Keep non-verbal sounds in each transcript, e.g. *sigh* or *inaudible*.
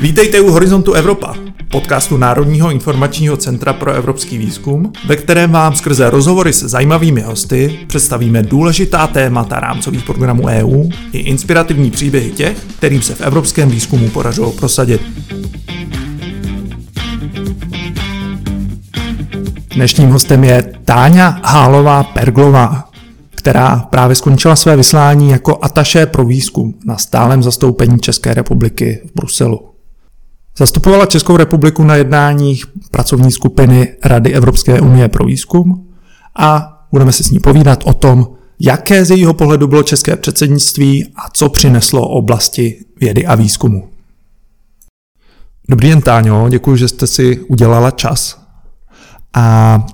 Vítejte u Horizontu Evropa, podcastu Národního informačního centra pro evropský výzkum, ve kterém vám skrze rozhovory se zajímavými hosty představíme důležitá témata rámcových programů EU i inspirativní příběhy těch, kterým se v evropském výzkumu podařilo prosadit. Dnešním hostem je Táňa Hálová Perglová, která právě skončila své vyslání jako ataše pro výzkum na stálem zastoupení České republiky v Bruselu. Zastupovala Českou republiku na jednáních pracovní skupiny Rady Evropské unie pro výzkum a budeme se s ní povídat o tom, jaké z jejího pohledu bylo české předsednictví a co přineslo oblasti vědy a výzkumu. Dobrý den, Táňo, děkuji, že jste si udělala čas. A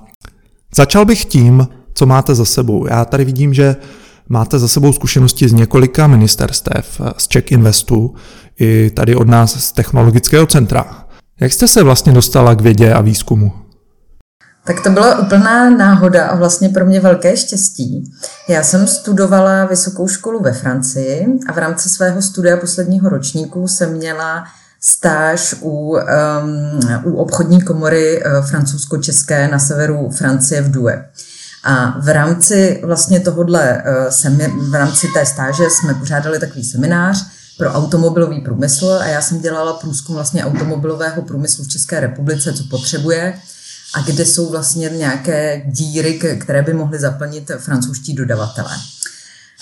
začal bych tím, co máte za sebou. Já tady vidím, že máte za sebou zkušenosti z několika ministerstev, z Czech Investu, i tady od nás z Technologického centra. Jak jste se vlastně dostala k vědě a výzkumu? Tak to byla úplná náhoda a vlastně pro mě velké štěstí. Já jsem studovala vysokou školu ve Francii a v rámci svého studia posledního ročníku jsem měla stáž u, um, u obchodní komory uh, francouzsko-české na severu Francie v Due. A v rámci vlastně tohodle, uh, v rámci té stáže jsme pořádali takový seminář pro automobilový průmysl a já jsem dělala průzkum vlastně automobilového průmyslu v České republice, co potřebuje a kde jsou vlastně nějaké díry, které by mohly zaplnit francouzští dodavatelé.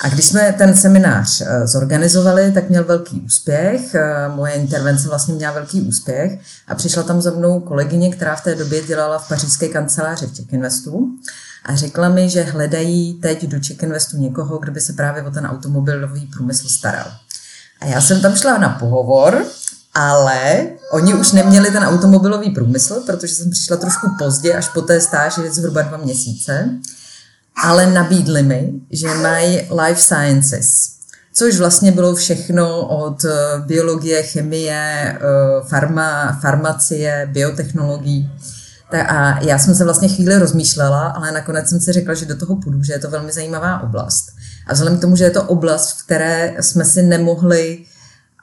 A když jsme ten seminář eh, zorganizovali, tak měl velký úspěch. Eh, moje intervence vlastně měla velký úspěch a přišla tam za mnou kolegyně, která v té době dělala v pařížské kanceláři v Czech Investu a řekla mi, že hledají teď do Czech Investu někoho, kdo by se právě o ten automobilový průmysl staral. A já jsem tam šla na pohovor, ale oni už neměli ten automobilový průmysl, protože jsem přišla trošku pozdě, až po té stáži zhruba dva měsíce ale nabídli mi, že mají life sciences, což vlastně bylo všechno od eh, biologie, chemie, eh, farma, farmacie, biotechnologií. A já jsem se vlastně chvíli rozmýšlela, ale nakonec jsem si řekla, že do toho půjdu, že je to velmi zajímavá oblast. A vzhledem k tomu, že je to oblast, v které jsme si nemohli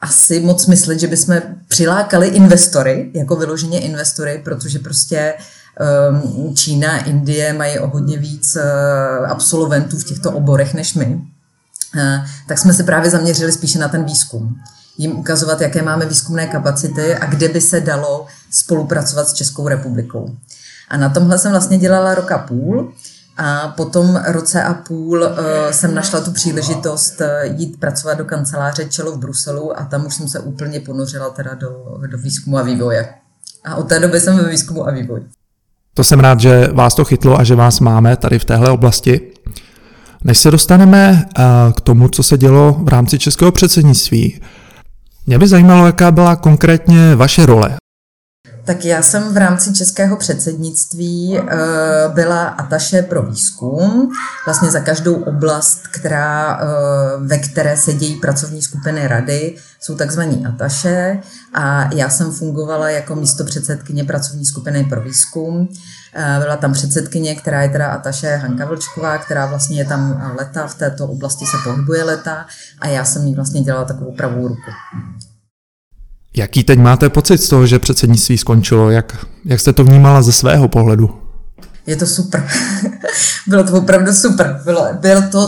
asi moc myslet, že bychom přilákali investory, jako vyloženě investory, protože prostě uh, Ehm, Čína, Indie mají o hodně víc eh, absolventů v těchto oborech než my, eh, tak jsme se právě zaměřili spíše na ten výzkum. Jim ukazovat, jaké máme výzkumné kapacity a kde by se dalo spolupracovat s Českou republikou. A na tomhle jsem vlastně dělala roka půl a potom roce a půl uh, jsem našla tu příležitost jít pracovat do kanceláře Čelo v Bruselu a tam už jsem se úplně ponořila teda do, do výzkumu a vývoje. A od té doby jsem ve výzkumu a vývoji. To jsem rád, že vás to chytlo a že vás máme tady v téhle oblasti. Než se dostaneme eh, k tomu, co se dělo v rámci českého předsednictví, mě by zajímalo, jaká byla konkrétně vaše role tak já jsem v rámci českého předsednictví uh, byla ataše pro výzkum, vlastně za každou oblast, která, uh, ve které se dějí pracovní skupiny rady, jsou takzvaní ataše a já jsem fungovala jako místo předsedkyně pracovní skupiny pro výzkum. Uh, byla tam předsedkyně, která je teda ataše Hanka Vlčková, která vlastně je tam leta, v této oblasti se pohybuje leta a já jsem jí vlastně dělala takovou pravou ruku. Jaký teď máte pocit z toho, že předsednictví skončilo? Jak, jak jste to vnímala ze svého pohledu? Je to super. *laughs* bylo to opravdu super. Bylo, bylo to,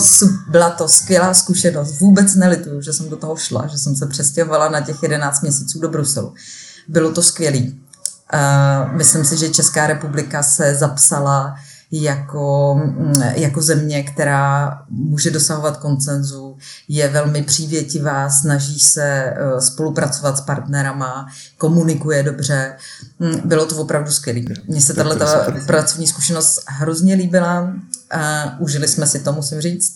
byla to skvělá zkušenost. Vůbec nelituju, že jsem do toho šla, že jsem se přestěhovala na těch 11 měsíců do Bruselu. Bylo to skvělý. Uh, myslím si, že Česká republika se zapsala jako, mm, jako země, která může dosahovat koncenzu, je velmi přívětivá, snaží se eh, spolupracovat s partnerama, komunikuje dobře. Mm, bylo to opravdu skvělé. Mně se tahle ta pracovní zkušenost hrozně líbila. A užili jsme si to, musím říct.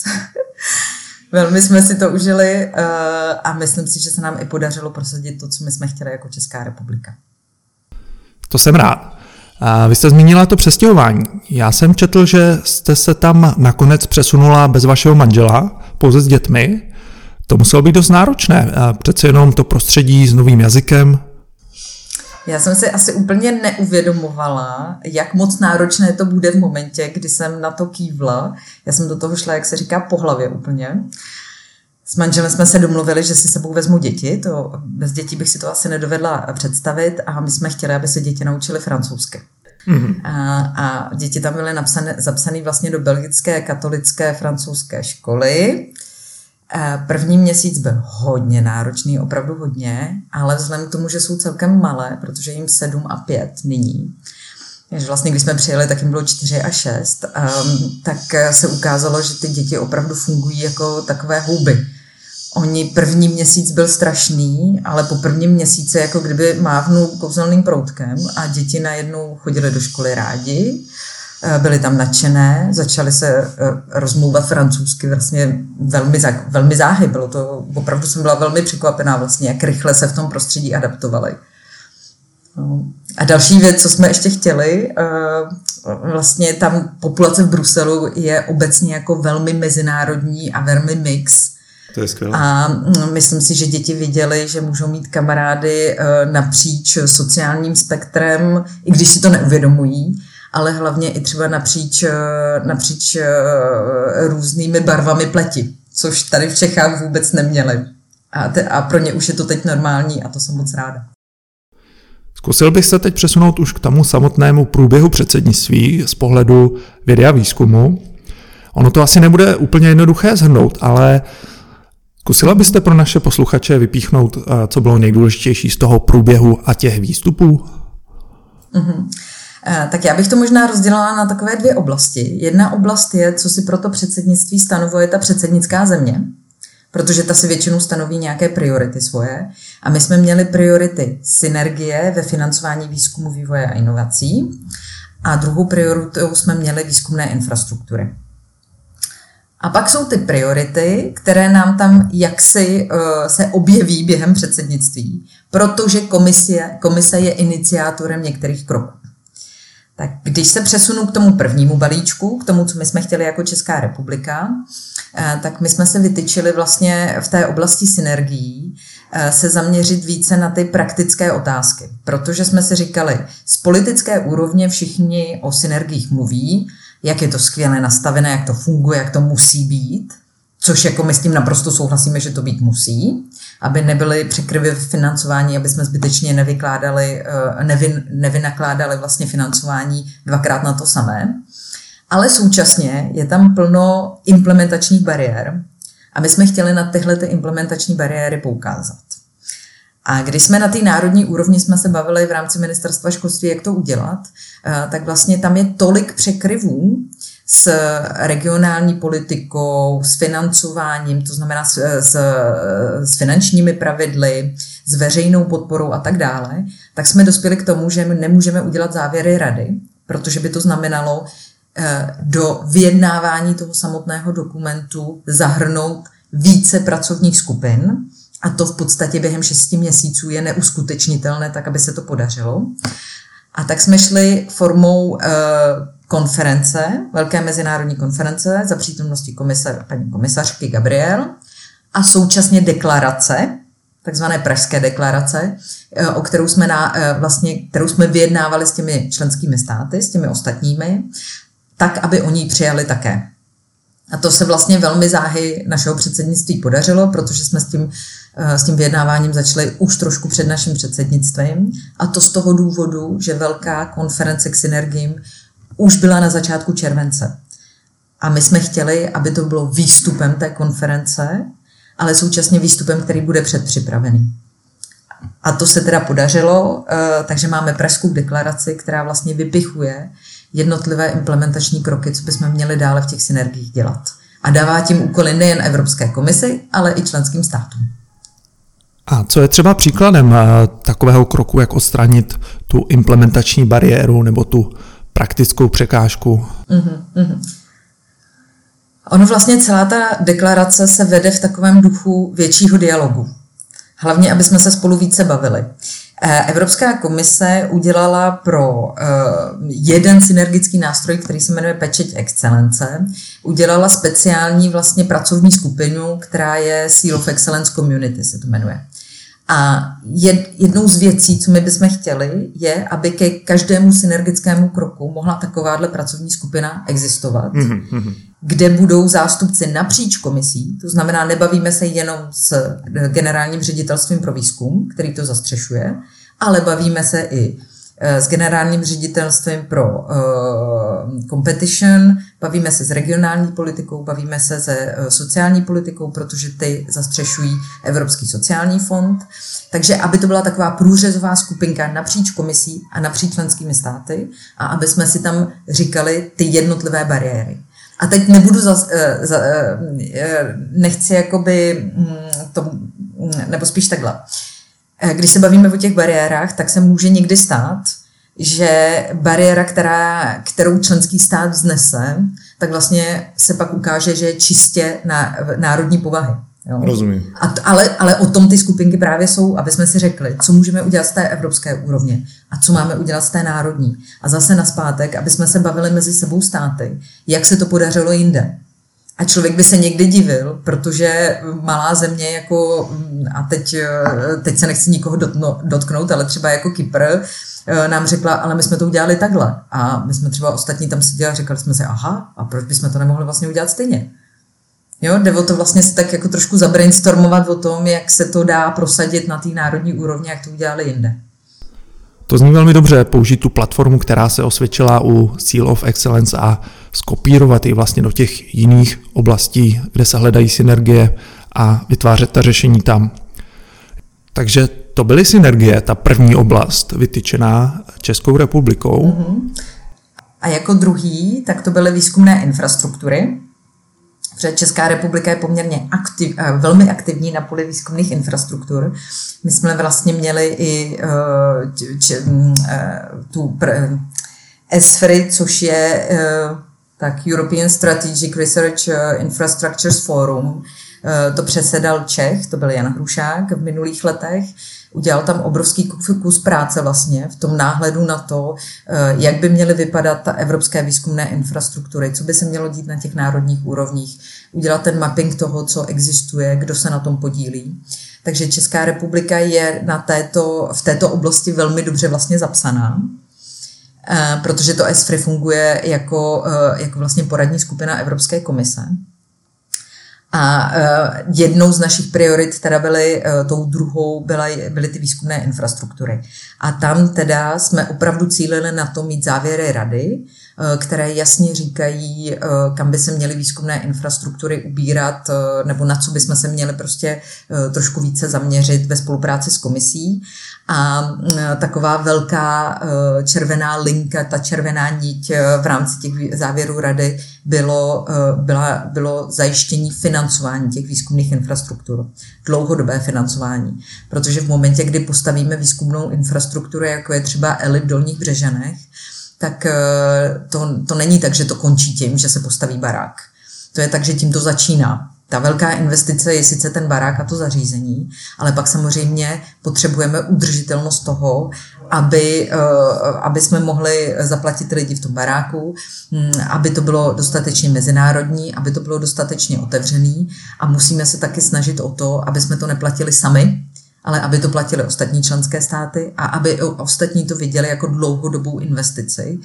*laughs* Velmi jsme si to užili eh, a myslím si, že se nám i podařilo prosadit to, co my jsme chtěli jako Česká republika. To jsem rád. Vy jste zmínila to přestěhování. Já jsem četl, že jste se tam nakonec přesunula bez vašeho manžela, pouze s dětmi. To muselo být dost náročné. Přece jenom to prostředí s novým jazykem. Já jsem si asi úplně neuvědomovala, jak moc náročné to bude v momentě, kdy jsem na to kývla. Já jsem do toho šla, jak se říká, po hlavě úplně. S manželem jsme se domluvili, že si sebou vezmu děti, to bez dětí bych si to asi nedovedla představit a my jsme chtěli, aby se děti naučili francouzsky. Mm-hmm. A, a děti tam byly napsané, zapsané vlastně do belgické katolické francouzské školy. První měsíc byl hodně náročný, opravdu hodně, ale vzhledem k tomu, že jsou celkem malé, protože jim 7 a 5 nyní, takže vlastně, když jsme přijeli, tak jim bylo 4 a 6, um, tak se ukázalo, že ty děti opravdu fungují jako takové houby. Oni první měsíc byl strašný, ale po prvním měsíci jako kdyby mávnul kouzelným proutkem a děti najednou chodili do školy rádi, eh, byly tam nadšené, začaly se eh, rozmlouvat francouzsky vlastně velmi, velmi záhy. Bylo to, opravdu jsem byla velmi překvapená vlastně, jak rychle se v tom prostředí adaptovali. No. A další věc, co jsme ještě chtěli, eh, vlastně tam populace v Bruselu je obecně jako velmi mezinárodní a velmi mix. To je skvělé. A mm, myslím si, že děti viděly, že můžou mít kamarády eh, napříč sociálním spektrem, i když si to neuvědomují, ale hlavně i třeba napříč, eh, napříč různými barvami pleti, což tady v Čechách vůbec neměli. A, te, a pro ně už je to teď normální a to jsem moc ráda. Zkusil bych se teď přesunout už k tomu samotnému průběhu předsednictví z pohledu vědy a výzkumu. Ono to asi nebude úplně jednoduché zhrnout, ale zkusila byste pro naše posluchače vypíchnout, eh, co bylo nejdůležitější z toho průběhu a těch výstupů? Mm-hmm. Tak já bych to možná rozdělila na takové dvě oblasti. Jedna oblast je, co si pro to předsednictví stanovuje ta předsednická země protože ta si většinou stanoví nějaké priority svoje. A my jsme měli priority synergie ve financování výzkumu, vývoje a inovací. A druhou prioritou jsme měli výzkumné infrastruktury. A pak jsou ty priority, které nám tam jaksi uh, se objeví během předsednictví, protože komise, komise je iniciátorem některých kroků. Tak když se přesunu k tomu prvnímu balíčku, k tomu, co my jsme chtěli jako Česká republika, eh, tak my jsme se vytyčili vlastně v té oblasti synergií eh, se zaměřit více na ty praktické otázky, protože jsme si říkali, z politické úrovně všichni o synergiích mluví, jak je to skvěle nastavené, jak to funguje, jak to musí být, což jako my s tím naprosto souhlasíme, že to být musí aby nebyly překryvy v financování, aby jsme zbytečně nevykládali, eh, nevy, nevynakládali vlastně financování dvakrát na to samé. Ale současně je tam plno implementačních bariér a my jsme chtěli na tyhle ty implementační bariéry poukázat. A když jsme na té národní úrovni jsme se bavili v rámci ministerstva školství, jak to udělat, eh, tak vlastně tam je tolik překryvů, s regionální politikou, s financováním, to znamená s, s, s finančními pravidly, s veřejnou podporou a tak dále, tak jsme dospěli k tomu, že nemůžeme udělat závěry rady, protože by to znamenalo eh, do vyjednávání toho samotného dokumentu zahrnout více pracovních skupin, a to v podstatě během šesti měsíců je neuskutečnitelné, tak aby se to podařilo. A tak jsme šli formou eh, konference, velké mezinárodní konference za přítomnosti komise, paní komisařky Gabriel a současně deklarace, takzvané pražské deklarace, eh, o kterou jsme, na, eh, vlastně, kterou jsme vyjednávali s těmi členskými státy, s těmi ostatními, tak, aby oni přijali také. A to se vlastně velmi záhy našeho předsednictví podařilo, protože jsme s tím, s tím vyjednáváním začali už trošku před naším předsednictvím. A to z toho důvodu, že velká konference k synergiím už byla na začátku července. A my jsme chtěli, aby to bylo výstupem té konference, ale současně výstupem, který bude předpřipravený. A to se teda podařilo, eh, takže máme pražskou deklaraci, která vlastně vypichuje jednotlivé implementační kroky, co bychom měli dále v těch synergiích dělat. A dává tím úkoly nejen Evropské komisi, ale i členským státům. A co je třeba příkladem eh, takového kroku, jak odstranit tu implementační bariéru nebo tu praktickou překážku. Mm-hmm. Ono vlastně celá ta deklarace se vede v takovém duchu většího dialogu. Hlavně, aby jsme se spolu více bavili. Eh, Evropská komise udělala pro eh, jeden synergický nástroj, který se jmenuje Pečeť excelence, udělala speciální vlastně pracovní skupinu, která je Seal of Excellence Community, se to jmenuje. A jednou z věcí, co my bychom chtěli, je, aby ke každému synergickému kroku mohla takováhle pracovní skupina existovat, mm-hmm. kde budou zástupci napříč komisí, to znamená, nebavíme se jenom s generálním ředitelstvím pro výzkum, který to zastřešuje, ale bavíme se i Eh, s generálním ředitelstvím pro uh, competition, bavíme se s regionální politikou, bavíme se se uh, sociální politikou, protože ty zastřešují Evropský sociální fond. Takže aby to byla taková průřezová skupinka napříč komisí a napříč členskými státy a aby jsme si tam říkali ty jednotlivé bariéry. A teď nebudu za, uh, za, uh, nechci jakoby mm, to, mm, nebo spíš takhle. Eh, když se bavíme o těch bariérách, tak se může někdy stát, že bariéra, která, kterou členský stát vznese, tak vlastně se pak ukáže, že je čistě na národní povahy. Jo. Rozumím. A t, ale, ale o tom ty skupinky právě jsou, aby jsme si řekli, co můžeme udělat z té evropské úrovně a co máme udělat z té národní. A zase na zpátek, aby jsme se bavili mezi sebou státy, jak se to podařilo jinde. A člověk by se někdy divil, protože malá země jako, a teď, teď se nechci nikoho dotknout, ale třeba jako Kypr, eh, nám řekla, ale my jsme to udělali takhle. A my jsme třeba ostatní tam seděli a říkali jsme si, aha, a proč bychom to nemohli vlastně udělat stejně? Jo, jde o to vlastně si tak jako trošku zabrainstormovat o tom, jak se to dá prosadit na té národní úrovni, jak to udělali jinde. To zní velmi dobře, použít tu platformu, která se osvědčila u Seal of Excellence a skopírovat ji vlastně do těch jiných oblastí, kde se hledají synergie a vytvářet ta řešení tam. Takže to byly synergie, ta první oblast vytyčená Českou republikou. Mm-hmm. A jako druhý, tak to byly výzkumné infrastruktury, protože Česká republika je poměrně aktiv, eh, velmi aktivní na poli výzkumných infrastruktur. My jsme vlastně měli i uh, č, uh, tu pr, ESFRI, což je uh, tak European Strategic Research Infrastructures Forum. To přesedal Čech, to byl Jan Hrušák v minulých letech udělal tam obrovský kus práce vlastně v tom náhledu na to, eh, jak by měly vypadat ta evropské výzkumné infrastruktury, co by se mělo dít na těch národních úrovních, udělat ten mapping toho, co existuje, kdo se na tom podílí. Takže Česká republika je na této, v této oblasti velmi dobře vlastně zapsaná eh, protože to ESFRI funguje jako, eh, jako vlastně poradní skupina Evropské komise. A uh, jednou z našich priorit teda byly, tou druhou byly, byly ty výzkumné infrastruktury. A tam teda jsme opravdu cílili na to mít závěry rady, které jasně říkají, uh, kam by se měly výzkumné infrastruktury ubírat, uh, nebo na co bychom se měli prostě trošku více zaměřit ve spolupráci s komisí. A taková velká červená linka, ta červená niť v rámci těch závěrů rady bylo, byla, bylo zajištění financování těch výzkumných infrastruktur. Dlouhodobé financování. Protože v momentě, kdy postavíme výzkumnou infrastrukturu, jako je třeba ELI v Dolních Břežanech, tak to, to není tak, že to končí tím, že se postaví barák. To je tak, že tím to začíná. Ta velká investice je sice ten barák a to zařízení, ale pak samozřejmě potřebujeme udržitelnost toho, aby, eh, aby jsme mohli zaplatit lidi v tom baráku, hm, aby to bylo dostatečně mezinárodní, aby to bylo dostatečně otevřený a musíme se taky snažit o to, aby jsme to neplatili sami, ale aby to platili ostatní členské státy a aby ostatní to viděli jako dlouhodobou investici.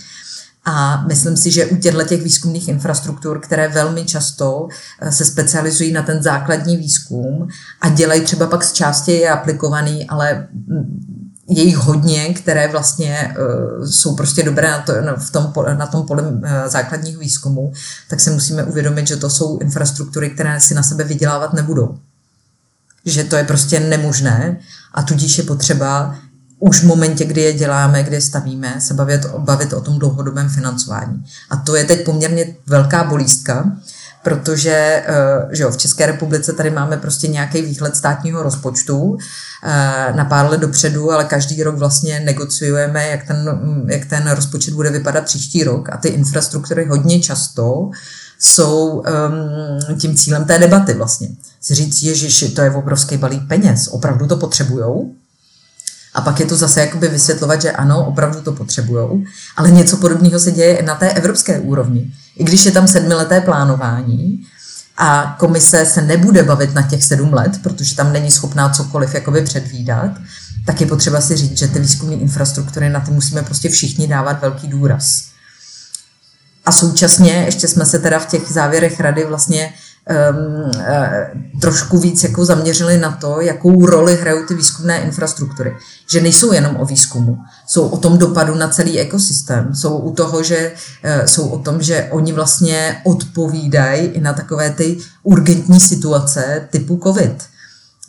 A myslím si, že u těchto těch výzkumných infrastruktur, které velmi často eh, se specializují na ten základní výzkum a dělají třeba pak z části je aplikovaný, ale mm, je jich hodně, které vlastně uh, jsou prostě dobré na, to, v tom, na tom poli uh, základních výzkumů, tak si musíme uvědomit, že to jsou infrastruktury, které si na sebe vydělávat nebudou. Že to je prostě nemožné a tudíž je potřeba už v momentě, kdy je děláme, kdy je stavíme, se bavit, bavit o tom dlouhodobém financování. A to je teď poměrně velká bolístka, protože eh, že jo, v České republice tady máme prostě nějaký výhled státního rozpočtu eh, na pár let dopředu, ale každý rok vlastně negociujeme, jak ten, jak ten rozpočet bude vypadat příští rok a ty infrastruktury hodně často jsou um, tím cílem té debaty vlastně. Si říct, ježiši, to je obrovský balík peněz, opravdu to potřebujou, a pak je to zase jakoby vysvětlovat, že ano, opravdu to potřebujou, ale něco podobného se děje na té evropské úrovni. I když je tam sedmileté plánování a komise se nebude bavit na těch sedm let, protože tam není schopná cokoliv jakoby předvídat, tak je potřeba si říct, že ty výzkumné infrastruktury na ty musíme prostě všichni dávat velký důraz. A současně ještě jsme se teda v těch závěrech rady vlastně um, uh, trošku víc jako zaměřili na to, jakou roli hrajou ty výzkumné infrastruktury. Že nejsou jenom o výzkumu, jsou o tom dopadu na celý ekosystém, jsou u toho, že uh, jsou o tom, že oni vlastně odpovídají i na takové ty urgentní situace typu COVID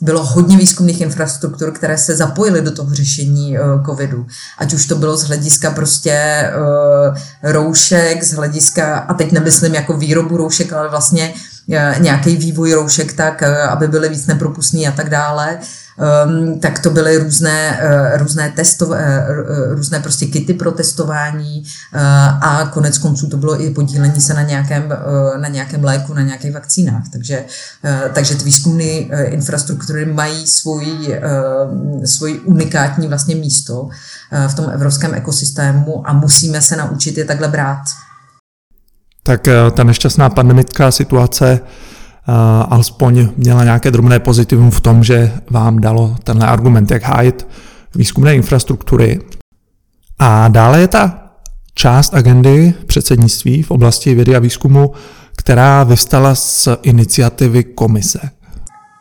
bylo hodně výzkumných infrastruktur, které se zapojily do toho řešení uh, covidu. Ať už to bylo z hlediska prostě uh, roušek, z hlediska, a teď nemyslím jako výrobu roušek, ale vlastně uh, nějaký vývoj roušek tak, aby byly víc nepropustný a tak dále. Um, tak to byly různé, uh, různé, testov, uh, různé prostě kity pro testování a konec konců to bylo i podílení se na nějakém, na nějakém léku, na nějakých vakcínách. Takže, takže ty výzkumné infrastruktury mají svůj, uh, svůj unikátní vlastně místo v tom evropském ekosystému a musíme se naučit je takhle brát. Tak ta nešťastná pandemická situace alespoň měla nějaké drobné pozitivum v tom, že vám dalo tenhle argument, jak hájit výzkumné infrastruktury. A dále je ta část agendy předsednictví v oblasti vědy a výzkumu, která vystala z iniciativy komise.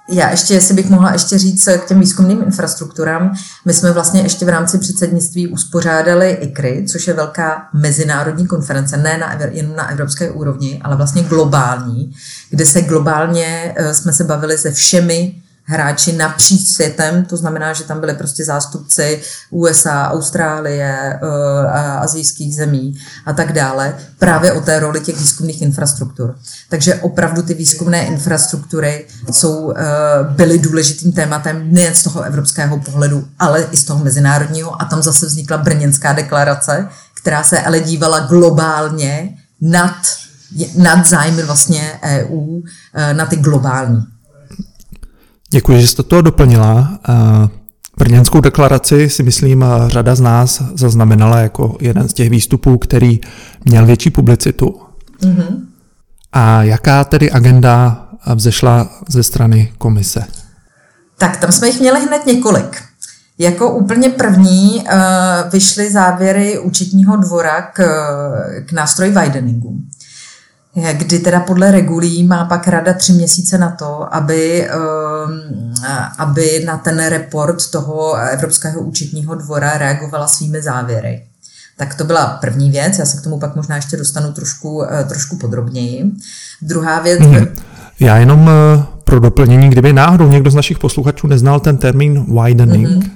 Já ještě, jestli bych mohla ještě říct k těm výzkumným infrastrukturám, my jsme vlastně ještě v rámci předsednictví uspořádali ICRI, což je velká mezinárodní konference, ne na, jen na evropské úrovni, ale vlastně globální, kde se globálně eh, jsme se bavili se všemi hráči napříč světem, to znamená, že tam byli prostě zástupci USA, Austrálie, eh, azijských zemí a tak dále, právě o té roli těch výzkumných infrastruktur. Takže opravdu ty výzkumné infrastruktury jsou, eh, byly důležitým tématem nejen z toho evropského pohledu, ale i z toho mezinárodního a tam zase vznikla Brněnská deklarace, která se ale dívala globálně nad, nad zájmy vlastně EU, eh, na ty globální. Děkuji, že jste to doplnila. Brněnskou deklaraci si myslím řada z nás zaznamenala jako jeden z těch výstupů, který měl větší publicitu. Mm-hmm. A jaká tedy agenda vzešla ze strany komise? Tak tam jsme jich měli hned několik. Jako úplně první uh, vyšly závěry účetního dvora k, k nástroji wideningu kdy teda podle regulí má pak rada tři měsíce na to, aby, ehm, aby na ten report toho Evropského účetního dvora reagovala svými závěry. Tak to byla první věc, já se k tomu pak možná ještě dostanu trošku, eh, trošku podrobněji. Druhá věc... Hmm. Já jenom eh, pro doplnění, kdyby náhodou někdo z našich posluchačů neznal ten termín widening, mm-hmm.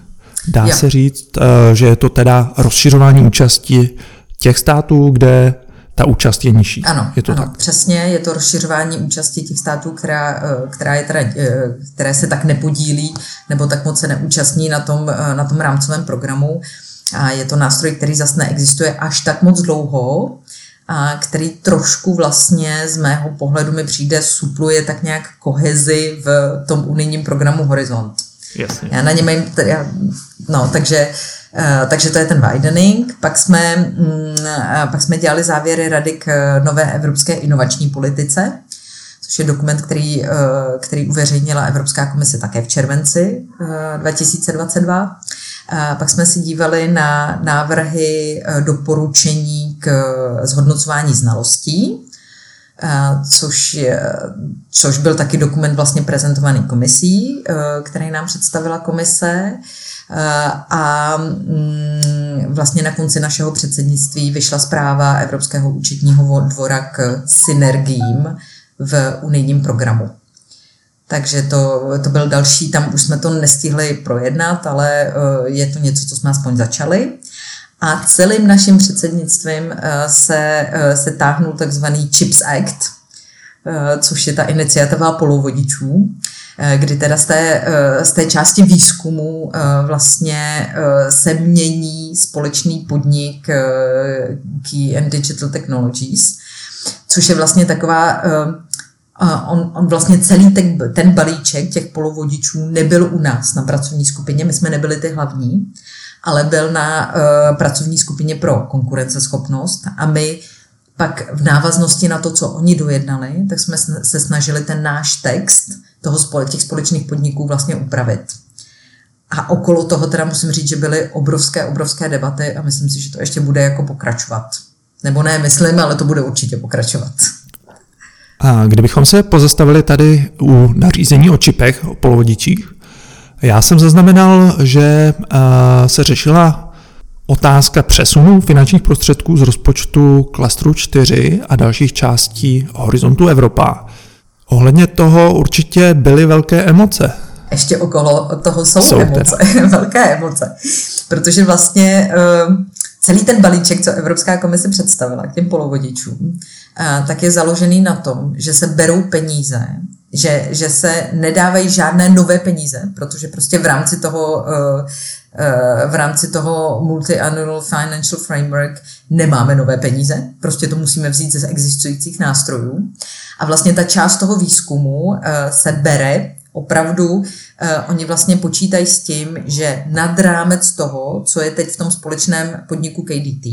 dá jo. se říct, eh, že je to teda rozšiřování účasti těch států, kde ta účast je nižší. Ano, je to ano, tak. přesně, je to rozšiřování účasti těch států, která, eh, která je teda, eh, které se tak nepodílí nebo tak moc se neúčastní na tom, eh, na tom rámcovém programu. A je to nástroj, který zase neexistuje až tak moc dlouho, a který trošku vlastně z mého pohledu mi přijde supluje tak nějak kohezi v tom unijním programu Horizont. Jasně. Já na něm, já, no, takže Eh, takže to je ten widening. Pak jsme, mm, pak jsme dělali závěry rady k eh, nové evropské inovační politice, což je dokument, který, eh, který uveřejnila Evropská komise také v červenci 2022. Pak jsme si dívali na návrhy doporučení k zhodnocování znalostí, což, je, což byl taky dokument vlastně prezentovaný komisí, který nám představila komise. A mm, vlastně na konci našeho předsednictví vyšla zpráva Evropského účetního dvora k synergiím v unijním programu. Takže to, to byl další, tam už jsme to nestihli projednat, ale eh, je to něco, co jsme aspoň začali. A celým naším předsednictvím eh, se, eh, se táhnul takzvaný CHIPS Act, což je ta iniciativa polovodičů, Eh, kdy teda z té, eh, z té části výzkumu eh, vlastně se mění společný podnik Key and Digital Technologies, což je vlastně taková On, on vlastně celý ten, ten balíček těch polovodičů nebyl u nás na pracovní skupině, my jsme nebyli ty hlavní, ale byl na uh, pracovní skupině pro konkurenceschopnost a my pak v návaznosti na to, co oni dojednali, tak jsme se snažili ten náš text toho, těch společných podniků vlastně upravit. A okolo toho teda musím říct, že byly obrovské, obrovské debaty a myslím si, že to ještě bude jako pokračovat. Nebo ne, myslím, ale to bude určitě pokračovat. A kdybychom se pozastavili tady u nařízení o čipech, o polovodičích, já jsem zaznamenal, že se řešila otázka přesunu finančních prostředků z rozpočtu klastru 4 a dalších částí Horizontu Evropa. Ohledně toho určitě byly velké emoce. Ještě okolo toho jsou, jsou emoce, *laughs* velké emoce. Protože vlastně celý ten balíček, co Evropská komise představila k těm polovodičům, tak je založený na tom, že se berou peníze, že, že se nedávají žádné nové peníze, protože prostě v rámci toho eh, eh, v rámci toho multi-annual financial framework nemáme nové peníze, prostě to musíme vzít ze existujících nástrojů. A vlastně ta část toho výzkumu eh, se bere opravdu, oni vlastně počítají s tím, že nad rámec toho, co je teď v tom společném podniku KDT,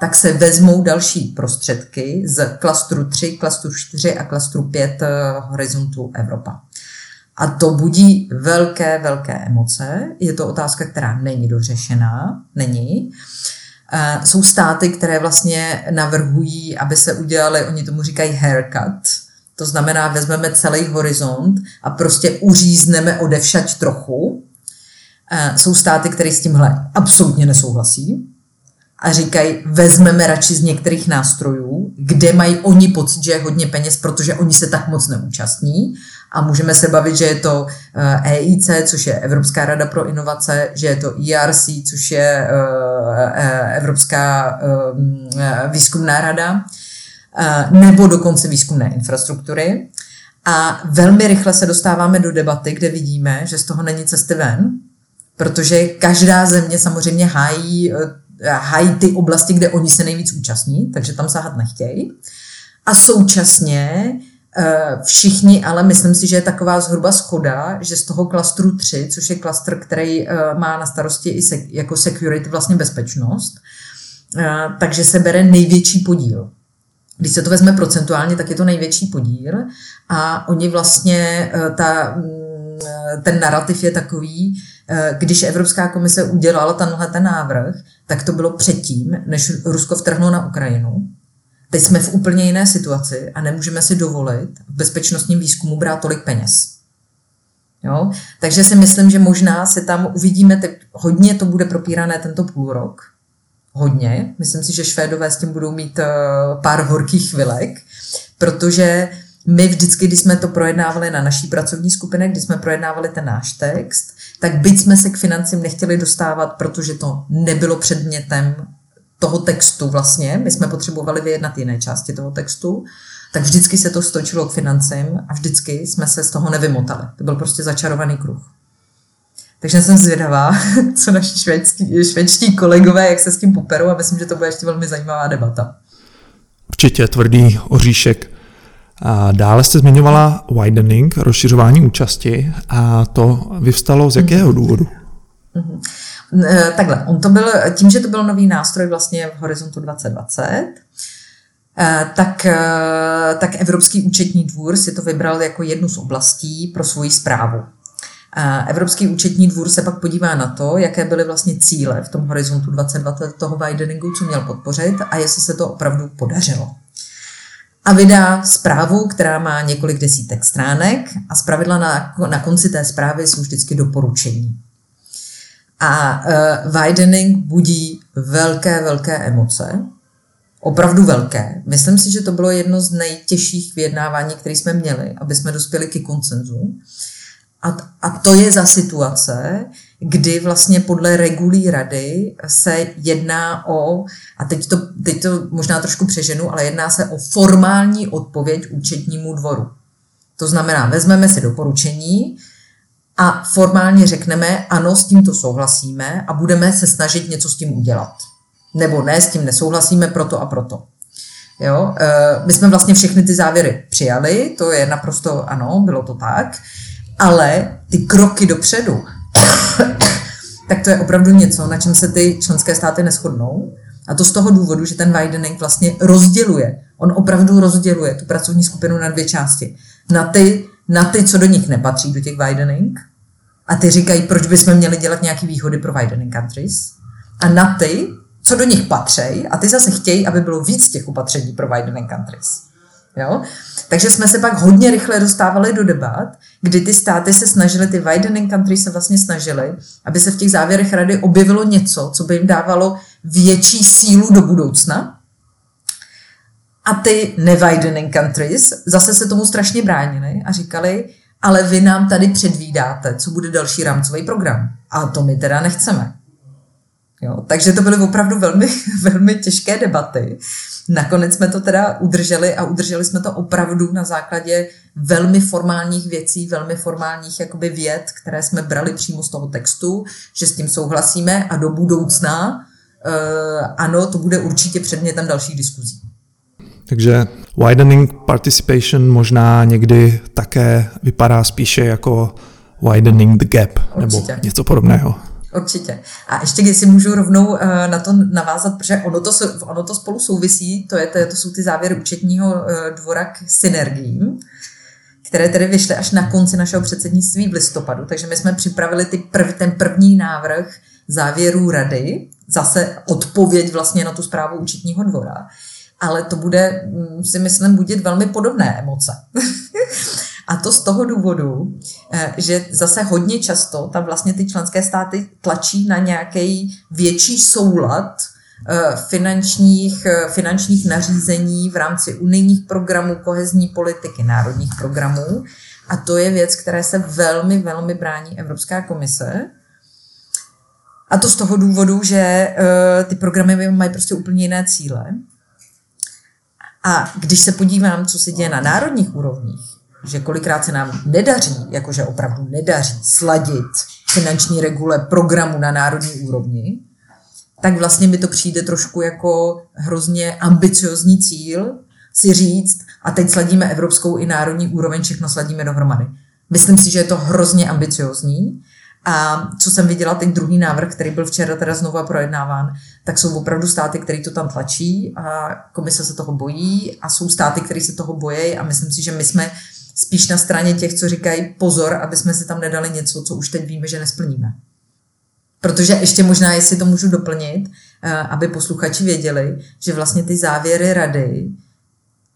tak se vezmou další prostředky z klastru 3, klastru 4 a klastru 5 eh, horizontu Evropa. A to budí velké, velké emoce. Je to otázka, která není dořešená, není. Eh, jsou státy, které vlastně navrhují, aby se udělali, oni tomu říkají haircut, to znamená, vezmeme celý horizont a prostě uřízneme odevšať trochu. Eh, jsou státy, které s tímhle absolutně nesouhlasí a říkají, vezmeme radši z některých nástrojů, kde mají oni pocit, že je hodně peněz, protože oni se tak moc neúčastní. A můžeme se bavit, že je to EIC, eh, e což je Evropská rada pro inovace, že je to ERC, což je eh, Evropská výzkumná rada, nebo dokonce výzkumné infrastruktury. A velmi rychle se dostáváme do debaty, kde vidíme, že z toho není cesty ven, protože každá země samozřejmě hájí hájí ty oblasti, kde oni se nejvíc účastní, takže tam sahat nechtějí. A současně eh, všichni, ale myslím si, že je taková zhruba skoda, že z toho klastru 3, což je klastr, který eh, má na starosti i jako security vlastně bezpečnost, eh, takže se bere největší podíl. Když se to vezme procentuálně, tak je to největší podíl a oni vlastně, ta, mm, ten narrativ je takový, Eh, když Evropská komise udělala tenhle ten návrh, tak to bylo předtím, než Rusko vtrhlo na Ukrajinu. Teď jsme v úplně jiné situaci a nemůžeme si dovolit v bezpečnostním výzkumu brát tolik peněz. Jo? Takže si myslím, že možná se tam uvidíme, teď hodně to bude propírané tento půl rok. Hodně. Myslím si, že Švédové s tím budou mít uh, pár horkých chvilek, protože my vždycky, když jsme to projednávali na naší pracovní skupině, když jsme projednávali ten náš text, tak byť jsme se k financím nechtěli dostávat, protože to nebylo předmětem toho textu vlastně, my jsme potřebovali vyjednat jiné části toho textu, tak vždycky se to stočilo k financím a vždycky jsme se z toho nevymotali. To byl prostě začarovaný kruh. Takže jsem zvědavá, *laughs* co naši švédský, švédští kolegové, jak se s tím poperou a myslím, že to bude ještě velmi zajímavá debata. Určitě tvrdý oříšek. A dále jste zmiňovala widening, rozšiřování účasti a to vyvstalo z jakého mhm. důvodu? Mm-hmm. Takhle, on to byl, tím, že to byl nový nástroj vlastně v Horizontu 2020, e, tak, e, tak Evropský účetní dvůr si to vybral jako jednu z oblastí pro svoji zprávu. Evropský účetní dvůr se pak podívá na to, jaké byly vlastně cíle v tom horizontu 2020 toho wideningu, co měl podpořit a jestli se to opravdu podařilo a vydá zprávu, která má několik desítek stránek a zpravidla na, na konci té zprávy jsou vždycky doporučení. A uh, widening budí velké, velké emoce, opravdu velké. Myslím si, že to bylo jedno z nejtěžších vyjednávání, které jsme měli, aby jsme dospěli ke koncenzu. A, a to je za situace, kdy vlastně podle regulí rady se jedná o, a teď to, teď to možná trošku přeženu, ale jedná se o formální odpověď účetnímu dvoru. To znamená, vezmeme si doporučení a formálně řekneme, ano, s tímto souhlasíme a budeme se snažit něco s tím udělat. Nebo ne, s tím nesouhlasíme proto a proto. Jo? E, my jsme vlastně všechny ty závěry přijali, to je naprosto ano, bylo to tak, ale ty kroky dopředu, *coughs* tak to je opravdu něco, na čem se ty členské státy neschodnou. A to z toho důvodu, že ten widening vlastně rozděluje. On opravdu rozděluje tu pracovní skupinu na dvě části. Na ty, na ty co do nich nepatří, do těch widening, a ty říkají, proč bychom měli dělat nějaké výhody pro widening countries. A na ty, co do nich patří, a ty zase chtějí, aby bylo víc těch opatření pro widening countries. Jo? Takže jsme se pak hodně rychle dostávali do debat, kdy ty státy se snažily, ty widening countries se vlastně snažily, aby se v těch závěrech rady objevilo něco, co by jim dávalo větší sílu do budoucna. A ty newidening countries zase se tomu strašně bránili a říkali, ale vy nám tady předvídáte, co bude další rámcový program. A to my teda nechceme. Jo, takže to byly opravdu velmi, *laughs* velmi těžké debaty. Nakonec jsme to teda udrželi a udrželi jsme to opravdu na základě velmi formálních věcí, velmi formálních jakoby věd, které jsme brali přímo z toho textu, že s tím souhlasíme a do budoucna uh, ano, to bude určitě předmětem dalších diskuzí. Takže widening participation možná někdy také vypadá spíše jako widening the gap Určitě. nebo něco podobného. Určitě. A ještě když si můžu rovnou uh, na to navázat, protože ono to, ono to spolu souvisí, to, je, to, to jsou ty závěry účetního uh, dvora k synergiím, které tedy vyšly až na konci našeho předsednictví v listopadu. Takže my jsme připravili ty prv, ten první návrh závěrů rady, zase odpověď vlastně na tu zprávu účetního dvora, ale to bude, mm, si myslím, budit velmi podobné emoce. *laughs* A to z toho důvodu, eh, že zase hodně často tam vlastně ty členské státy tlačí na nějaký větší soulad eh, finančních, eh, finančních nařízení v rámci unijních programů, kohezní politiky, národních programů. A to je věc, které se velmi, velmi brání Evropská komise. A to z toho důvodu, že ty programy mají prostě úplně jiné cíle. A když se podívám, co se děje na národních úrovních, že kolikrát se nám nedaří, jakože opravdu nedaří sladit finanční regule programu na národní úrovni, tak vlastně mi to přijde trošku jako hrozně ambiciozní cíl si říct, a teď sladíme evropskou i národní úroveň, všechno sladíme dohromady. Myslím si, že je to hrozně ambiciozní. A co jsem viděla, ten druhý návrh, který byl včera teda znovu projednáván, tak jsou opravdu státy, které to tam tlačí a komise se toho bojí a jsou státy, které se toho bojí a myslím si, že my jsme spíš na straně těch, co říkají pozor, aby jsme si tam nedali něco, co už teď víme, že nesplníme. Protože ještě možná, jestli to můžu doplnit, eh, aby posluchači věděli, že vlastně ty závěry rady,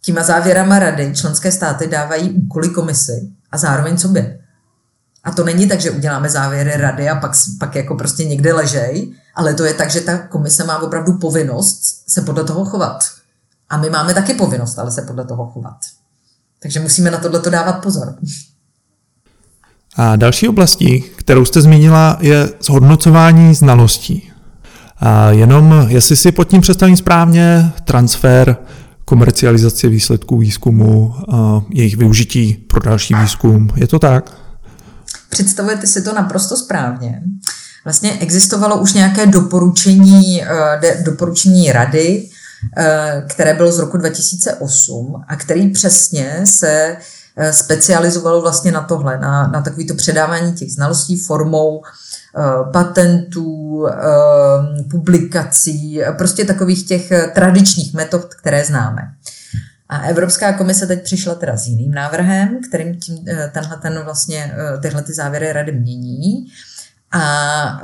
těma závěrama rady členské státy dávají úkoly komisi a zároveň sobě. A to není tak, že uděláme závěry rady a pak, pak jako prostě někde ležej, ale to je tak, že ta komise má opravdu povinnost se podle toho chovat. A my máme taky povinnost, ale se podle toho chovat. Takže musíme na tohle dávat pozor. A další oblastí, kterou jste zmínila, je zhodnocování znalostí. A jenom, jestli si pod tím představím správně, transfer, komercializace výsledků výzkumu, a jejich využití pro další výzkum. Je to tak? Představujete si to naprosto správně. Vlastně existovalo už nějaké doporučení, eh, doporučení rady které bylo z roku 2008 a který přesně se eh, specializovalo vlastně na tohle, na, na takovýto předávání těch znalostí formou eh, patentů, publikací, prostě takových těch tradičních metod, které známe. A Evropská komise teď přišla teda s jiným návrhem, kterým tím, tenhle ten vlastně, tyhle ty závěry rady mění a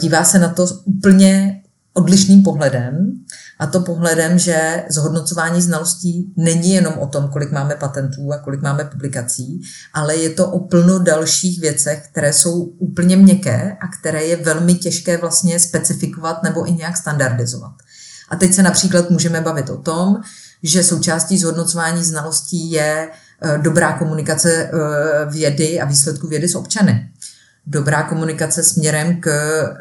dívá se na to úplně odlišným pohledem a to pohledem, že zhodnocování znalostí není jenom o tom, kolik máme patentů a kolik máme publikací, ale je to o plno dalších věcech, které jsou úplně měkké a které je velmi těžké vlastně specifikovat nebo i nějak standardizovat. A teď se například můžeme bavit o tom, že součástí zhodnocování znalostí je eh, dobrá komunikace eh, vědy a výsledku vědy s občany dobrá komunikace směrem k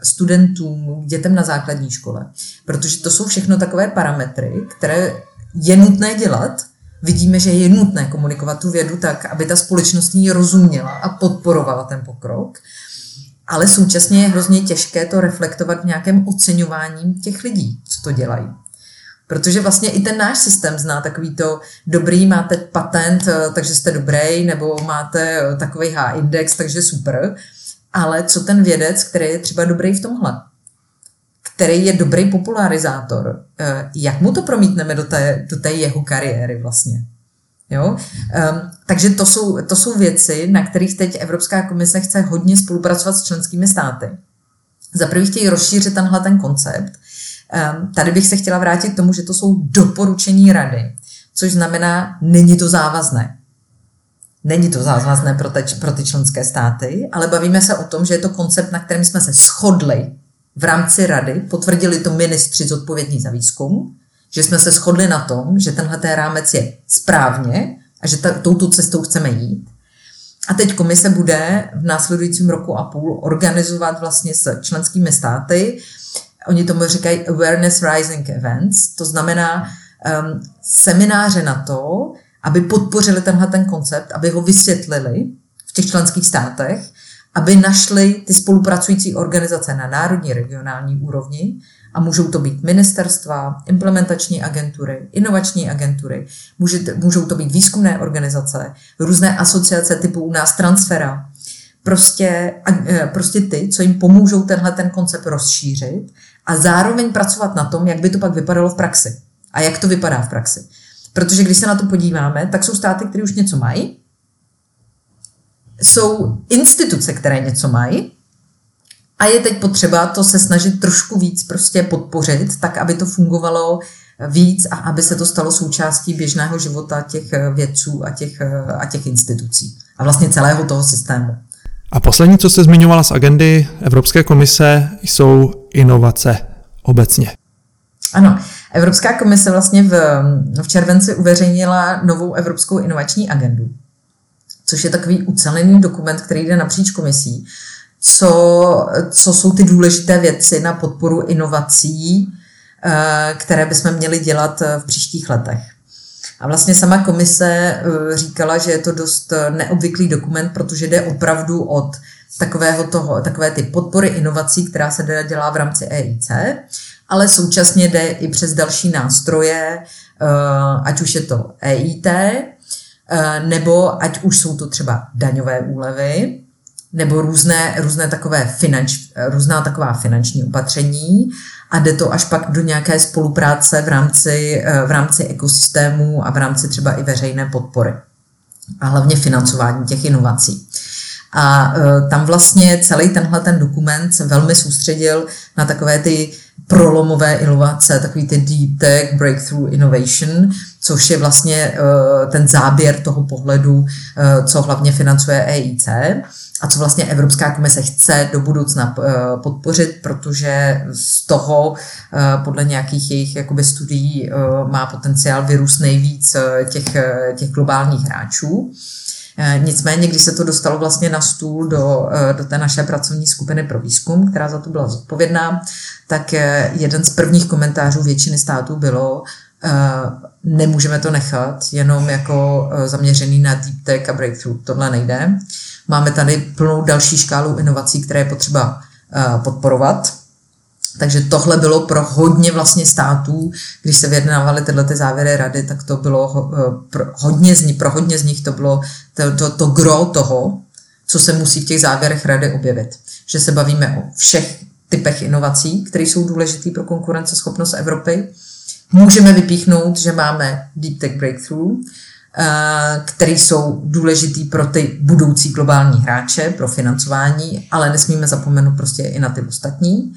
studentům, k dětem na základní škole. Protože to jsou všechno takové parametry, které je nutné dělat. Vidíme, že je nutné komunikovat tu vědu tak, aby ta společnost ji rozuměla a podporovala ten pokrok. Ale současně je hrozně těžké to reflektovat v nějakém oceňování těch lidí, co to dělají. Protože vlastně i ten náš systém zná takový to dobrý, máte patent, takže jste dobrý, nebo máte takový H-index, takže super ale co ten vědec, který je třeba dobrý v tomhle, který je dobrý popularizátor, eh, jak mu to promítneme do té, do té jeho kariéry vlastně? Jo? Um, takže to jsou, to jsou věci, na kterých teď Evropská komise chce hodně spolupracovat s členskými státy. Za prvý chtějí rozšířit tenhle ten koncept, Ehm, tady bych se chtěla vrátit k tomu, že to jsou doporučení rady, což znamená, není to závazné. Není to závazné pro, te, pro ty členské státy, ale bavíme se o tom, že je to koncept, na kterém jsme se shodli v rámci rady, potvrdili to ministři zodpovědní za výzkum, že jsme se shodli na tom, že tenhle rámec je správně a že ta, touto cestou chceme jít. A teď komise bude v následujícím roku a půl organizovat vlastně s členskými státy, oni tomu říkají awareness rising events, to znamená um, semináře na to, aby podpořili tenhle ten koncept, aby ho vysvětlili v těch členských státech, aby našli ty spolupracující organizace na národní, regionální úrovni a můžou to být ministerstva, implementační agentury, inovační agentury, můžou to být výzkumné organizace, různé asociace typu u nás Transfera, prostě, e, prostě ty, co jim pomůžou tenhle ten koncept rozšířit a zároveň pracovat na tom, jak by to pak vypadalo v praxi a jak to vypadá v praxi. Protože když se na to podíváme, tak jsou státy, které už něco mají, jsou instituce, které něco mají, a je teď potřeba to se snažit trošku víc prostě podpořit, tak aby to fungovalo víc a aby se to stalo součástí běžného života těch vědců a těch, a těch institucí a vlastně celého toho systému. A poslední, co jste zmiňovala z agendy Evropské komise, jsou inovace obecně. Ano, Evropská komise vlastně v, v červenci uveřejnila novou Evropskou inovační agendu, což je takový ucelený dokument, který jde napříč komisí, co, co jsou ty důležité věci na podporu inovací, eh, které bychom měli dělat v příštích letech. A vlastně sama komise eh, říkala, že je to dost neobvyklý dokument, protože jde opravdu od takového toho, takové ty podpory inovací, která se dělá v rámci EIC, ale současně jde i přes další nástroje, eh, ať už je to EIT, nebo ať už jsou to třeba daňové úlevy, nebo různé, různé takové finanč, různá taková finanční opatření a jde to až pak do nějaké spolupráce v rámci, eh, v rámci ekosystému a v rámci třeba i veřejné podpory a hlavně financování těch inovací. A uh, tam vlastně celý tenhle ten dokument se velmi soustředil na takové ty prolomové inovace, takový ty deep tech breakthrough innovation, což je vlastně uh, ten záběr toho pohledu, uh, co hlavně financuje EIC a co vlastně Evropská komise chce do budoucna podpořit, protože z toho podle nějakých jejich jakoby studií má potenciál vyrůst nejvíc těch, těch globálních hráčů. Nicméně, když se to dostalo vlastně na stůl do, do té naše pracovní skupiny pro výzkum, která za to byla zodpovědná, tak jeden z prvních komentářů většiny států bylo, nemůžeme to nechat jenom jako zaměřený na deep tech a breakthrough. Tohle nejde. Máme tady plnou další škálu inovací, které je potřeba eh, podporovat. Takže tohle bylo pro hodně vlastně států, když se vyjednávaly tyhle ty závěry rady, tak to bylo eh, pro hodně z nich, pro hodně z nich to bylo to, to, to gro toho, co se musí v těch závěrech rady objevit. Že se bavíme o všech typech inovací, které jsou důležité pro konkurenceschopnost Evropy. Můžeme vypíchnout, že máme Deep Tech Breakthrough, Eh, které jsou důležitý pro ty budoucí globální hráče, pro financování, ale nesmíme zapomenout prostě i na ty ostatní.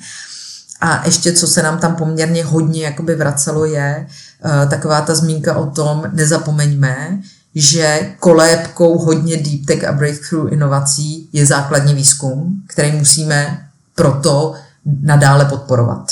A ještě, co se nám tam poměrně hodně jakoby vracelo, je uh, taková ta zmínka o tom, nezapomeňme, že kolébkou hodně deep tech a breakthrough inovací je základní výzkum, který musíme proto nadále podporovat.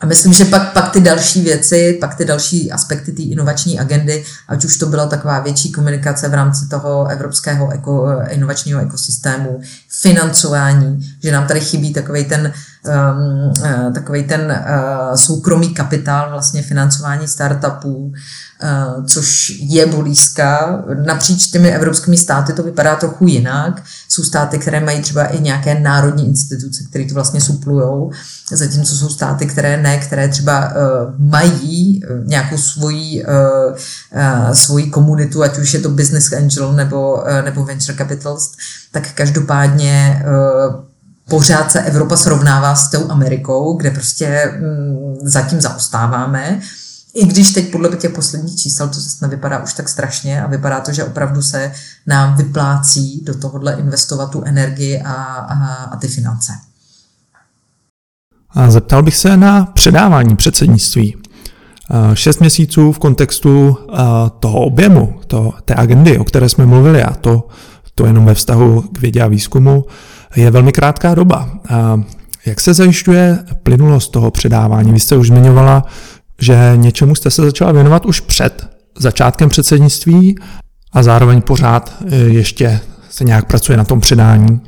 A myslím, že pak, pak ty další věci, pak ty další aspekty té inovační agendy, ať už to byla taková větší komunikace v rámci toho evropského eko, inovačního ekosystému, financování, že nám tady chybí takový ten, um, ten uh, soukromý kapitál, vlastně financování startupů, uh, což je blízka. Napříč těmi evropskými státy to vypadá trochu jinak. Jsou státy, které mají třeba i nějaké národní instituce, které to vlastně suplujou zatímco jsou státy, které ne, které třeba uh, mají nějakou svoji, uh, uh, svoji komunitu, ať už je to business angel nebo, uh, nebo venture capitalist, tak každopádně uh, pořád se Evropa srovnává s tou Amerikou, kde prostě um, zatím zaostáváme. I když teď podle těch posledních čísel to zase nevypadá už tak strašně a vypadá to, že opravdu se nám vyplácí do tohohle investovat tu energii a, a, a ty finance. A zeptal bych se na předávání předsednictví. Šest měsíců v kontextu toho objemu, to, té agendy, o které jsme mluvili, a to, to jenom ve vztahu k vědě a výzkumu, je velmi krátká doba. Jak se zajišťuje plynulost toho předávání? Vy jste už zmiňovala, že něčemu jste se začala věnovat už před začátkem předsednictví a zároveň pořád e, ještě se nějak pracuje na tom předání.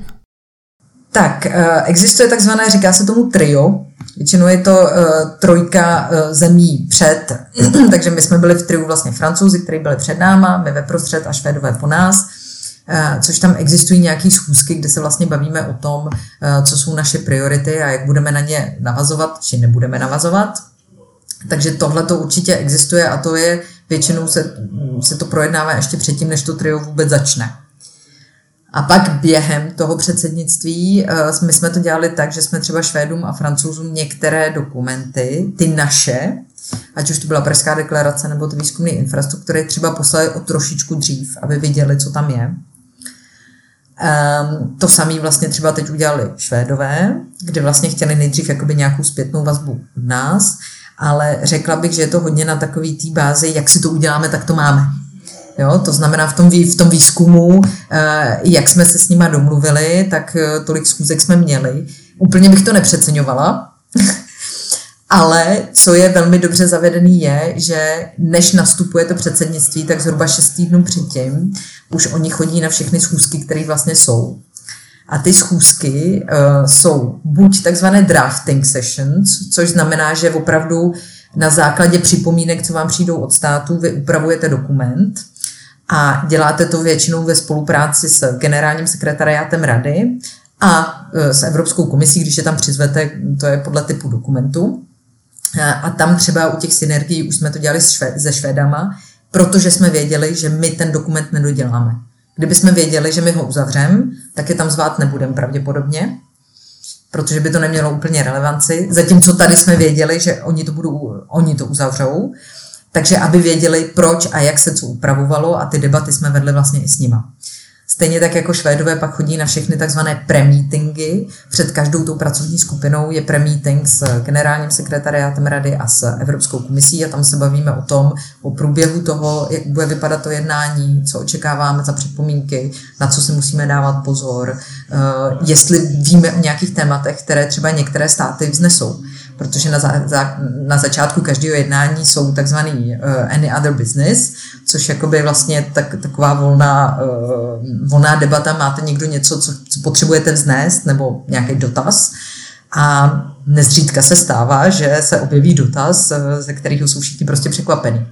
Tak, e, existuje takzvané, říká se tomu trio, Většinou je to uh, trojka zemí před, *clears throat* takže my jsme byli v triu vlastně francouzi, kteří byli před náma, my ve prostřed a švédové po nás, což tam existují nějaké schůzky, kde se vlastně bavíme o tom, uh, co jsou naše priority a jak budeme na ně navazovat, či nebudeme navazovat. Takže tohle to určitě existuje a to je, většinou se, se to projednává ještě předtím, než to trio vůbec začne. A pak během toho předsednictví eh, my jsme to dělali tak, že jsme třeba Švédům a Francouzům některé dokumenty, ty naše, ať už to byla Pražská deklarace nebo ty výzkumné infrastruktury, třeba poslali o trošičku dřív, aby viděli, co tam je. Um, to samé vlastně třeba teď udělali Švédové, kde vlastně chtěli nejdřív jakoby nějakou zpětnou vazbu od nás, ale řekla bych, že je to hodně na takový té bázi, jak si to uděláme, tak to máme. Jo, to znamená v tom, v tom výzkumu, eh, jak jsme se s nima domluvili, tak eh, tolik schůzek jsme měli. Úplně bych to nepřeceňovala, ale co je velmi dobře zavedený je, že než nastupuje to předsednictví, tak zhruba 6 týdnů předtím už oni chodí na všechny schůzky, které vlastně jsou. A ty schůzky uh, jsou buď takzvané drafting sessions, což znamená, že opravdu na základě připomínek, co vám přijdou od státu, vy upravujete dokument a děláte to většinou ve spolupráci s generálním sekretariátem rady a e, s Evropskou komisí, když je tam přizvete, to je podle typu dokumentu. A tam třeba u těch synergií už jsme to dělali se Švédama, protože jsme věděli, že my ten dokument nedoděláme. Kdyby jsme věděli, že my ho uzavřeme, tak je tam zvát nebudeme pravděpodobně, protože by to nemělo úplně relevanci. Zatímco tady jsme věděli, že oni to, budou, oni to uzavřou takže aby věděli, proč a jak se co upravovalo a ty debaty jsme vedli vlastně i s nima. Stejně tak jako Švédové pak chodí na všechny takzvané pre-meetingy. Před každou tou pracovní skupinou je pre-meeting s generálním sekretariátem rady a s Evropskou komisí a tam se bavíme o tom, o průběhu toho, jak bude vypadat to jednání, co očekáváme za připomínky, na co si musíme dávat pozor, eh, jestli víme o nějakých tématech, které třeba některé státy vznesou protože na, za, za, na začátku každého jednání jsou takzvaný uh, any other business, což jakoby vlastně tak, taková volná, uh, volná debata, máte někdo něco, co, co potřebujete vznést, nebo nějaký dotaz. A nezřídka se stává, že se objeví dotaz, eh, ze kterého jsou všichni prostě překvapení.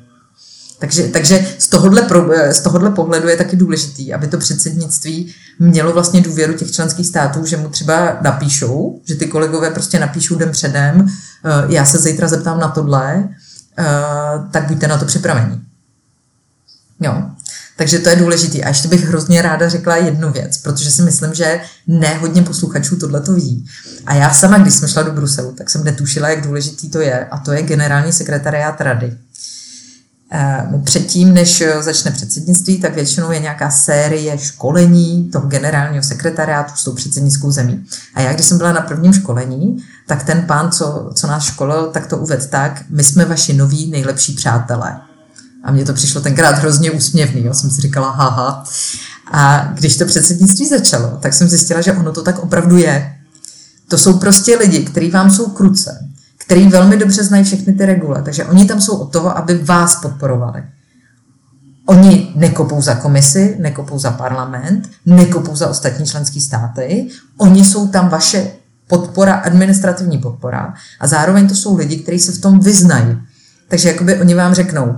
Takže, takže z, tohohle, z tohohle pohledu je taky důležitý, aby to předsednictví mělo vlastně důvěru těch členských států, že mu třeba napíšou, že ty kolegové prostě napíšou den předem, eh, já se zítra zeptám na tohle, eh, tak buďte na to připraveni. Jo. Takže to je důležité. A ještě bych hrozně ráda řekla jednu věc, protože si myslím, že ne hodně posluchačů tohle to ví. A já sama, když jsem šla do Bruselu, tak jsem netušila, jak důležitý to je. A to je generální sekretariát rady. Eh, předtím, než začne předsednictví, tak většinou je nějaká série školení toho generálního sekretariátu s tou předsednickou zemí. A já, když jsem byla na prvním školení, tak ten pán, co, co nás školil, tak to uvedl tak, my jsme vaši noví nejlepší přátelé. A mně to přišlo tenkrát hrozně úsměvný, jo. jsem si říkala, haha. A když to předsednictví začalo, tak jsem zjistila, že ono to tak opravdu je. To jsou prostě lidi, kteří vám jsou kruce, který velmi dobře znají všechny ty regule. Takže oni tam jsou od toho, aby vás podporovali. Oni nekopou za komisi, nekopou za parlament, nekopou za ostatní členské státy. Oni jsou tam vaše podpora, administrativní podpora a zároveň to jsou lidi, kteří se v tom vyznají. Takže jakoby oni vám řeknou,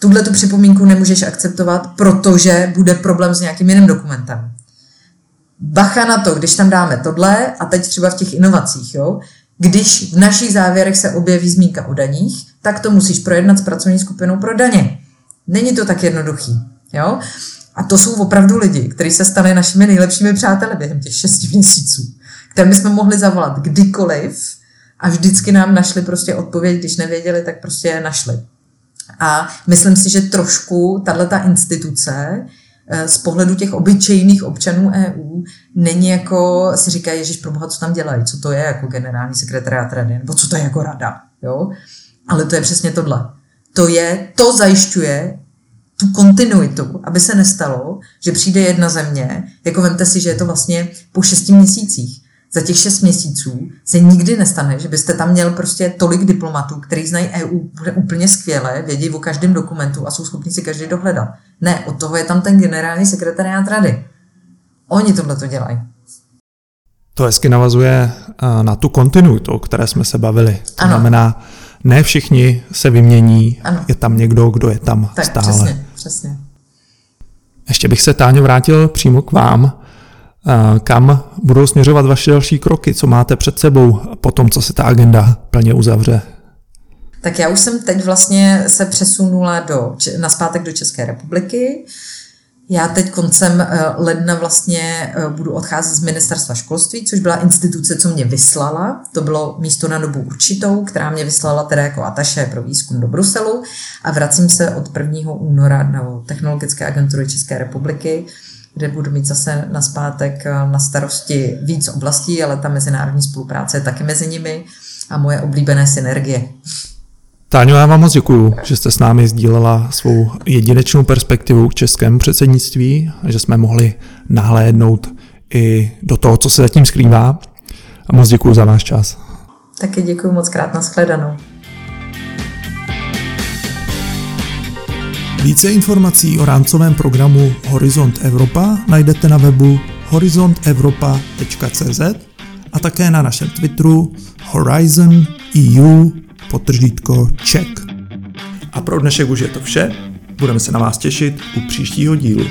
tuhle tu připomínku nemůžeš akceptovat, protože bude problém s nějakým jiným dokumentem. Bacha na to, když tam dáme tohle a teď třeba v těch inovacích, jo, když v našich závěrech se objeví zmínka o daních, tak to musíš projednat s pracovní skupinou pro daně. Není to tak jednoduchý. Jo? A to jsou opravdu lidi, kteří se stali našimi nejlepšími přáteli během těch šesti měsíců, které jsme mohli zavolat kdykoliv a vždycky nám našli prostě odpověď, když nevěděli, tak prostě je našli. A myslím si, že trošku tahle instituce eh, z pohledu těch obyčejných občanů EU není jako, si říká, Ježíš, pro boha, co tam dělají, co to je jako generální sekretariát rady, nebo co to je jako rada, jo? Ale to je přesně tohle. To je, to zajišťuje tu kontinuitu, aby se nestalo, že přijde jedna země, jako vemte si, že je to vlastně po šesti měsících. Za těch šest měsíců se nikdy nestane, že byste tam měl prostě tolik diplomatů, který znají EU úplně skvěle, vědí o každém dokumentu a jsou schopni si každý dohledat. Ne, od toho je tam ten generální sekretariát rady. Oni tohle to dělají. To hezky navazuje eh, na tu kontinuitu, o které jsme se bavili. To ano. znamená, ne všichni se vymění, ano. je tam někdo, kdo je tam tak, stále. Přesně, přesně. Ještě bych se, Táňo, vrátil přímo k vám. Kam budou směřovat vaše další kroky? Co máte před sebou po tom, co se ta agenda plně uzavře? Tak já už jsem teď vlastně se přesunula do, na zpátek do České republiky. Já teď koncem eh, ledna vlastně eh, budu odcházet z ministerstva školství, což byla instituce, co mě vyslala. To bylo místo na dobu určitou, která mě vyslala teda jako ataše pro výzkum do Bruselu a vracím se od 1. února do Technologické agentury České republiky, kde budu mít zase na zpátek eh, na starosti víc oblastí, ale ta mezinárodní spolupráce je taky mezi nimi a moje oblíbené synergie. Táňo, já vám moc děkuju, že jste s námi sdílela svou jedinečnou perspektivu k českému předsednictví, že jsme mohli nahlédnout i do toho, co se zatím skrývá. A moc děkuji za váš čas. Taky děkuji moc krát, na Více informací o rámcovém programu Horizont Evropa najdete na webu horizontevropa.cz a také na našem Twitteru Horizon EU potržítko Czech. A pro dnešek už je to vše. Budeme se na vás těšit u příštího dílu.